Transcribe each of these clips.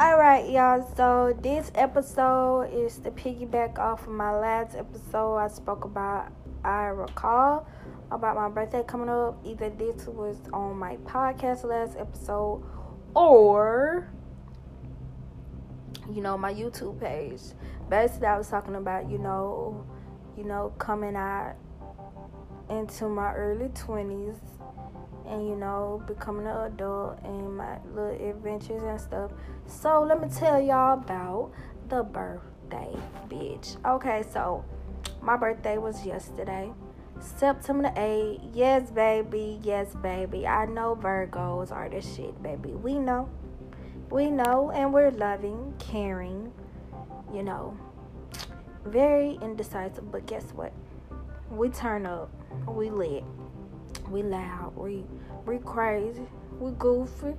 Alright, y'all. So this episode is the piggyback off of my last episode. I spoke about I recall about my birthday coming up. Either this was on my podcast last episode or you know my YouTube page. Basically I was talking about, you know, you know, coming out into my early twenties and you know becoming an adult and my little adventures and stuff. So let me tell y'all about the birthday bitch. Okay so my birthday was yesterday september the 8th yes baby. Yes baby. I know virgos are the shit baby. We know. We know and we're loving caring you know. Very indecisive but guess what? We turn up we lit we loud, we we crazy, we goofy.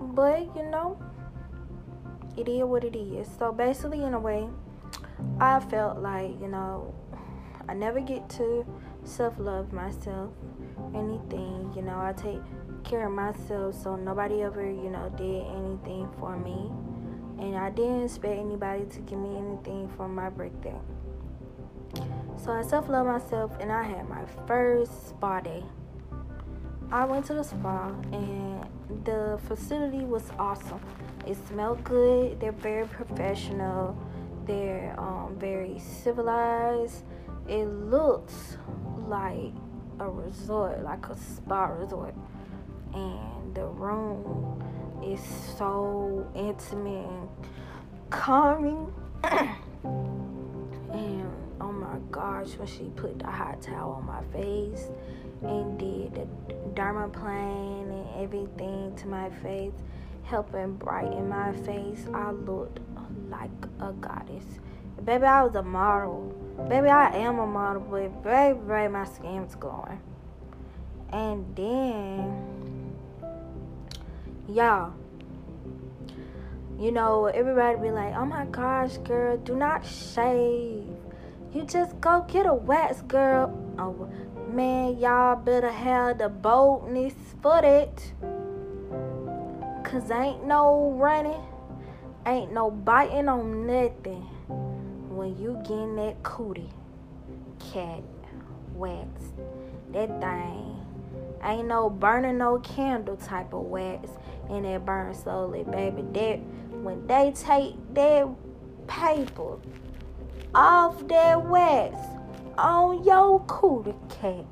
But you know, it is what it is. So basically in a way, I felt like, you know, I never get to self love myself. Anything, you know, I take care of myself so nobody ever, you know, did anything for me. And I didn't expect anybody to give me anything for my birthday. So I self love myself and I had my first spa day. I went to the spa and the facility was awesome. It smelled good. They're very professional. They're um, very civilized. It looks like a resort, like a spa resort. And the room is so intimate and calming. and gosh, when she put the hot towel on my face and did the dermaplane and everything to my face, helping brighten my face, I looked like a goddess. Baby, I was a model. Baby, I am a model, but very, very, my skin was glowing. And then, y'all, you know, everybody be like, oh my gosh, girl, do not shave. You just go get a wax, girl. Oh, man, y'all better have the boldness for that. Cause ain't no running, ain't no biting on nothing when you getting that cootie cat wax. That thing ain't no burning no candle type of wax and it burns slowly, baby. That when they take that paper off that wax on your cootie cat,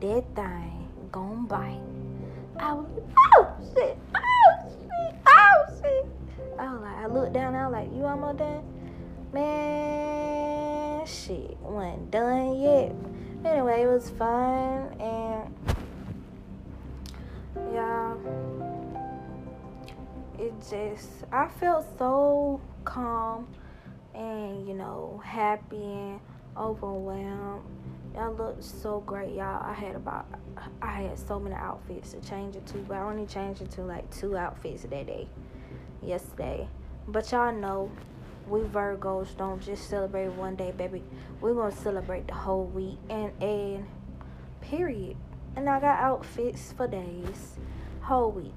that thing gon' bite. I was, oh shit, oh shit, oh shit. I was like, I looked down, I was like, you almost done? Man, shit, wasn't done yet. Anyway, it was fun and yeah, it just, I felt so calm and you know happy and overwhelmed. That looked so great, y'all. I had about I had so many outfits to change it to, but I only changed it to like two outfits that day, yesterday. But y'all know we Virgos don't just celebrate one day, baby. We're gonna celebrate the whole week and and period. And I got outfits for days, whole week.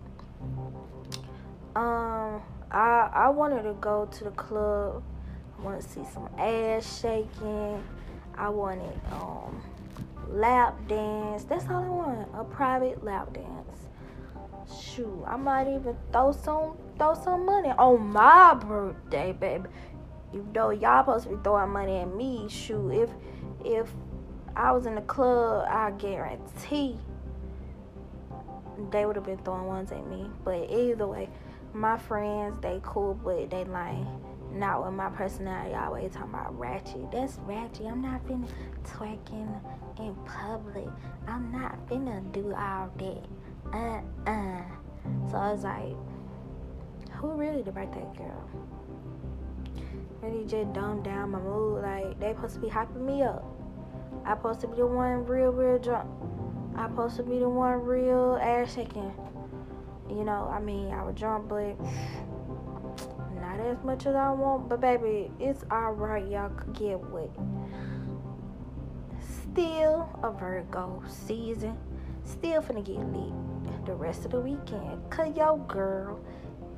Um, I I wanted to go to the club want to see some ass shaking. I wanted um lap dance. That's all I want. A private lap dance. Shoot, I might even throw some throw some money on my birthday, baby. You know y'all supposed to be throwing money at me. Shoot, if if I was in the club, I guarantee they would have been throwing ones at me. But either way, my friends they cool, but they like not with my personality. Always talking about ratchet. That's ratchet. I'm not finna twerking in public. I'm not finna do all that. Uh uh. So I was like, who really the birthday girl? Really just dumbed down my mood. Like they supposed to be hyping me up. I supposed to be the one real, real drunk. I supposed to be the one real ass shaking. You know, I mean, I was drunk, but as much as I want, but baby, it's alright. Y'all could get what? Still a Virgo season. Still finna get lit the rest of the weekend. Cause your girl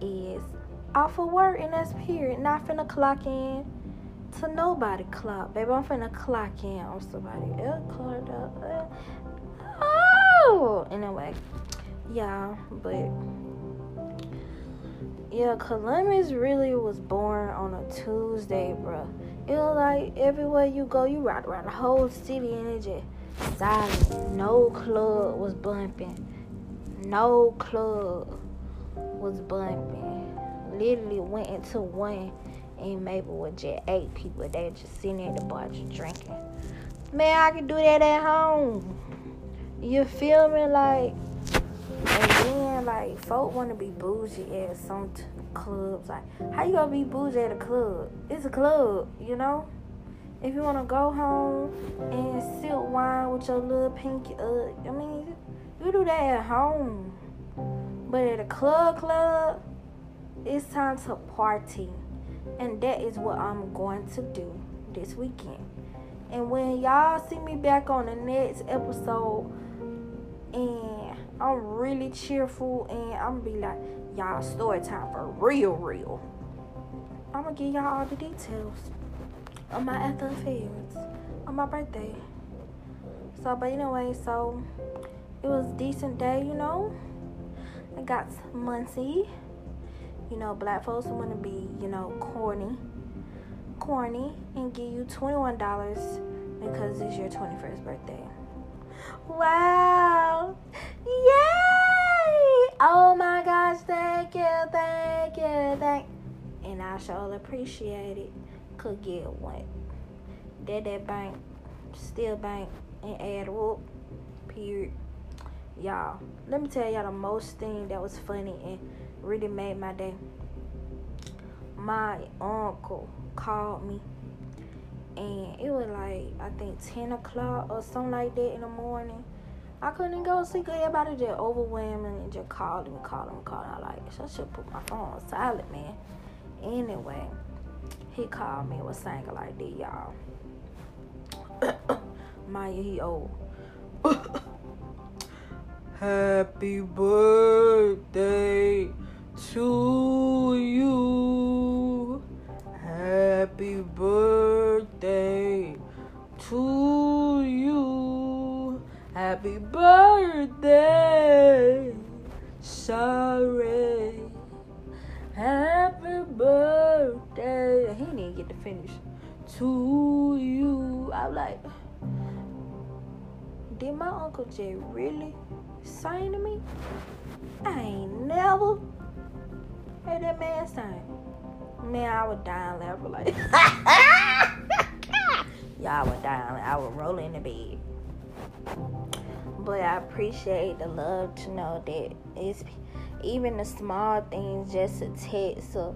is off of work and that's period. Not finna clock in to nobody clock. Baby, I'm finna clock in on somebody else clocked up. Uh, oh! Anyway, yeah, but yeah, Columbus really was born on a Tuesday, bro. It was like everywhere you go, you ride around the whole city and it just silent. No club was bumping. No club was bumping. Literally went into one and maybe with just eight people. They just sitting at the bar just drinking. Man, I can do that at home. You feel me? Like, like folk want to be bougie at some t- clubs. Like, how you gonna be bougie at a club? It's a club, you know. If you wanna go home and sip wine with your little pinky, uh, I mean, you do that at home. But at a club, club, it's time to party. And that is what I'm going to do this weekend. And when y'all see me back on the next episode, and I'm really cheerful, and I'm be like, y'all story time for real, real. I'm gonna give y'all all the details on my after affairs on my birthday. So, but anyway, so it was decent day, you know. I got Muncie you know, black folks want to be, you know, corny, corny, and give you $21 because it's your 21st birthday. Wow! Yay! Oh my gosh, thank you, thank you, thank And I shall appreciate it. Could get one. Did that bank, still bank, and add whoop. Period. Y'all, let me tell y'all the most thing that was funny and really made my day. My uncle called me and it was like I think ten o'clock or something like that in the morning. I couldn't go sleep because everybody just overwhelming and just called me, called me, called. I like, I should put my phone on silent, man. Anyway, he called me and was saying like that, y'all. Maya, he old. Happy birthday to you. Happy birthday Happy birthday, sorry. Happy birthday. He didn't get to finish. To you. I'm like, did my Uncle Jay really sing to me? I ain't never Hey, that man sang. Man, I was dying laughing like. Y'all was dying. I was rolling in the bed. But I appreciate the love to know that it's even the small things, just a text or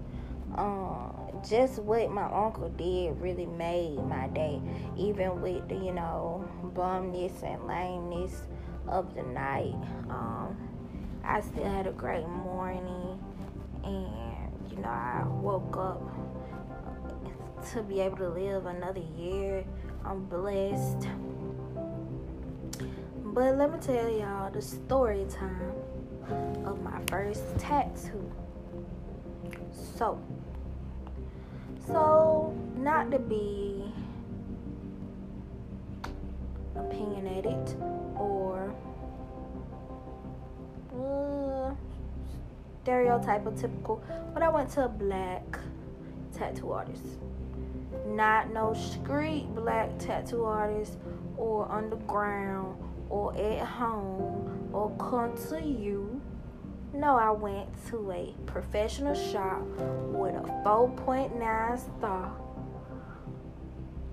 um, just what my uncle did really made my day. Even with the, you know, bumness and lameness of the night. Um, I still had a great morning and you know I woke up to be able to live another year. I'm blessed. But let me tell y'all the story time of my first tattoo. So, so not to be opinionated or uh, stereotypical, typical, but I went to a black tattoo artist. Not no street black tattoo artist or underground or at home or come to you. No, I went to a professional shop with a 4.9 star,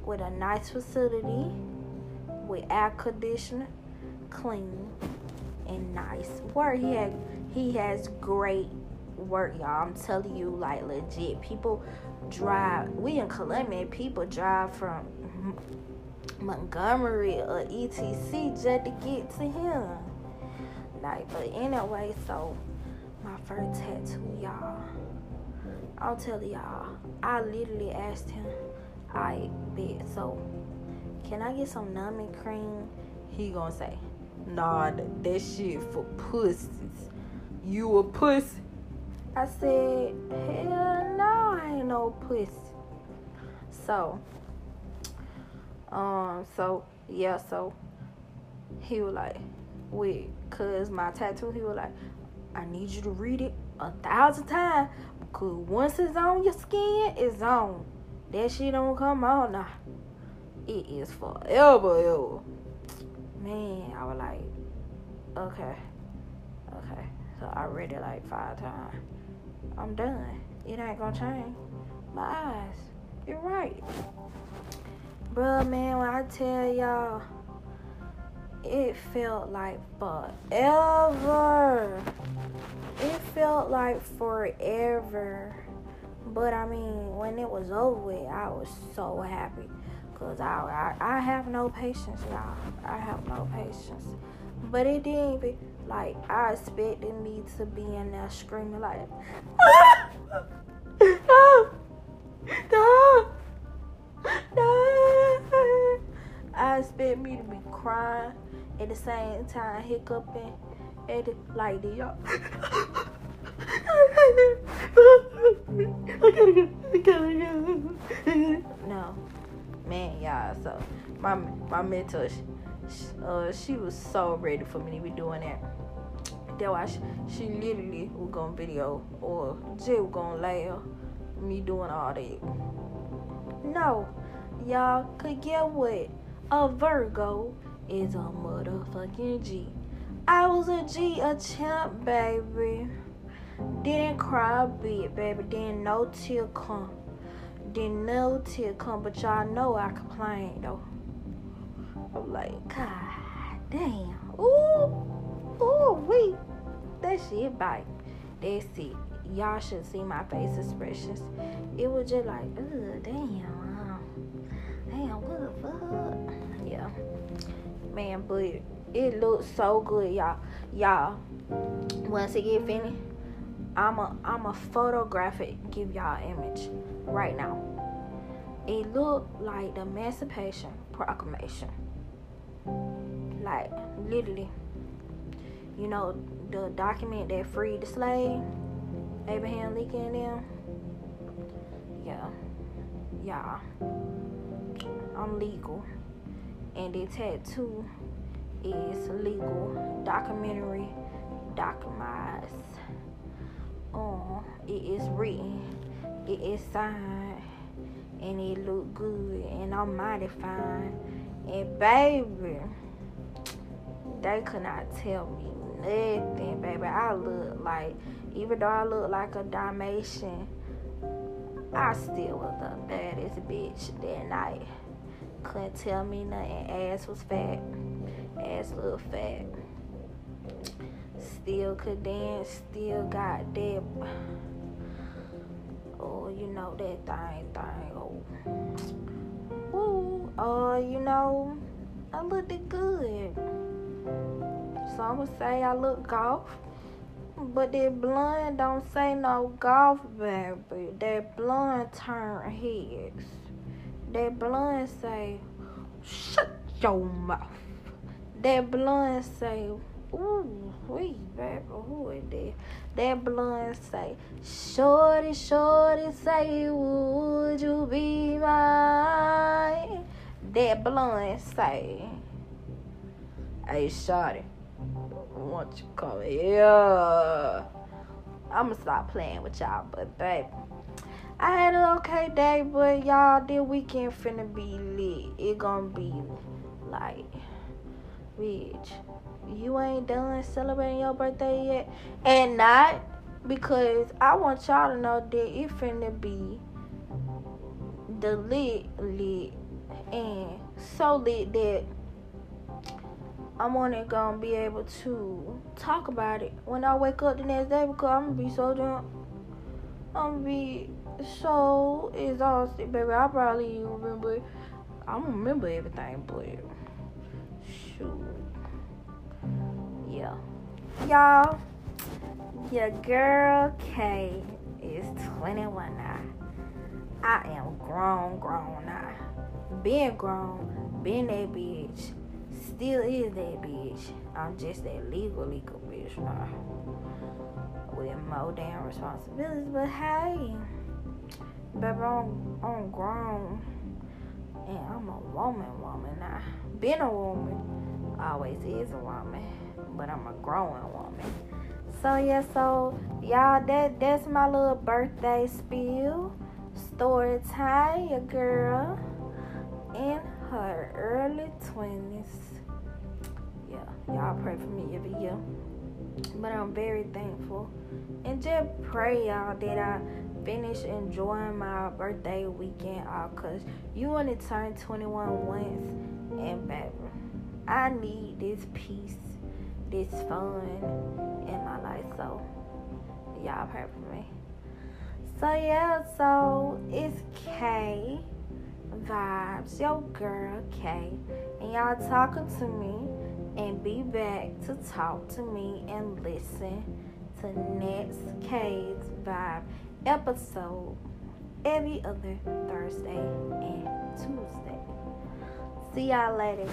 with a nice facility, with air conditioner, clean, and nice work. He had he has great work, y'all. I'm telling you, like legit. People drive. We in Columbia. People drive from Montgomery or ETC just to get to him. Like, but anyway, so my first tattoo, y'all. I'll tell y'all. I literally asked him. I bet. So, can I get some numbing cream? He gonna say, Nah, that shit for pussies. You a pussy. I said, hell no, I ain't no pussy. So, um, so yeah, so he was like, wait, cause my tattoo, he was like, I need you to read it a thousand times because once it's on your skin, it's on. That shit don't come out now. It is forever, yo. Man, I was like, okay, okay. So I read it like five times. I'm done. It ain't gonna change. My eyes. You're right. Bruh, man, when I tell y'all, it felt like forever. It felt like forever. But I mean, when it was over with, I was so happy. Cause I, I, I have no patience, y'all. I have no patience. But it didn't even like I expected me to be in there screaming like ah! Ah! Ah! I expect me to be crying at the same time, hiccuping at it like this, y'all. I gotta go. I gotta go. No, man, y'all. So my my mentor, she, uh, she was so ready for me to be doing that. That why she, she literally was gonna video or Jay was gonna laugh me doing all that. No, y'all could get what a Virgo is a motherfucking G. I was a G, a champ, baby. Didn't cry a bit, baby. Didn't no tear come. Didn't no tear come, but y'all know I complained though. I'm like, God damn. Ooh, ooh, wait. That shit bite. That's it. Y'all should see my face expressions. It was just like, ugh, damn damn, what the fuck? Man, but it looks so good, y'all. Y'all, once it get finished, I'm a I'm a photographic give y'all image right now. It look like the Emancipation Proclamation. Like literally. You know, the document that freed the slave, Abraham Lincoln them. Yeah. Y'all. I'm legal. And the tattoo is legal. Documentary documents. Um, it is written. It is signed. And it look good. And I'm mighty fine. And baby, they could not tell me nothing, baby. I look like, even though I look like a Dalmatian, I still was the baddest bitch that night couldn't tell me nothing. Ass was fat. Ass little fat. Still could dance. Still got that. Oh, you know that thing, thing. Oh, Ooh, uh, you know, I looked good. Some would say I look golf. But that blonde don't say no golf, baby. That blonde turn heads that blonde say, shut your mouth. That blonde say, ooh, wait, baby, who is that? That blonde say, shorty, shorty, say, would you be mine? That blonde say, hey, shorty, want you come here? I'ma stop playing with y'all, but baby. I had an okay day, but y'all, this weekend finna be lit. It gonna be like, bitch, you ain't done celebrating your birthday yet, and not because I want y'all to know that it finna be the lit lit and so lit that I'm only gonna be able to talk about it when I wake up the next day because I'm gonna be so drunk. I'm gonna be so exhausted, baby. I probably remember. I don't remember everything, but shoot, yeah, y'all. Your girl K is 21 now. I am grown, grown now. Being grown, being that bitch, still is that bitch. I'm just that legal legal bitch now. With more damn responsibilities. But hey, baby, I'm, I'm grown. And I'm a woman woman now. Been a woman. Always is a woman. But I'm a growing woman. So yeah, so y'all that that's my little birthday spiel. Story time, your girl in her early twenties. Yeah, y'all pray for me every year. But I'm very thankful. And just pray y'all that I finish enjoying my birthday weekend off cause you wanna turn 21 once and baby. I need this peace this fun in my life. So y'all pray for me. So yeah, so it's K vibes, your girl K, and y'all talking to me and be back to talk to me and listen to next K's vibe episode every other Thursday and Tuesday. See y'all later.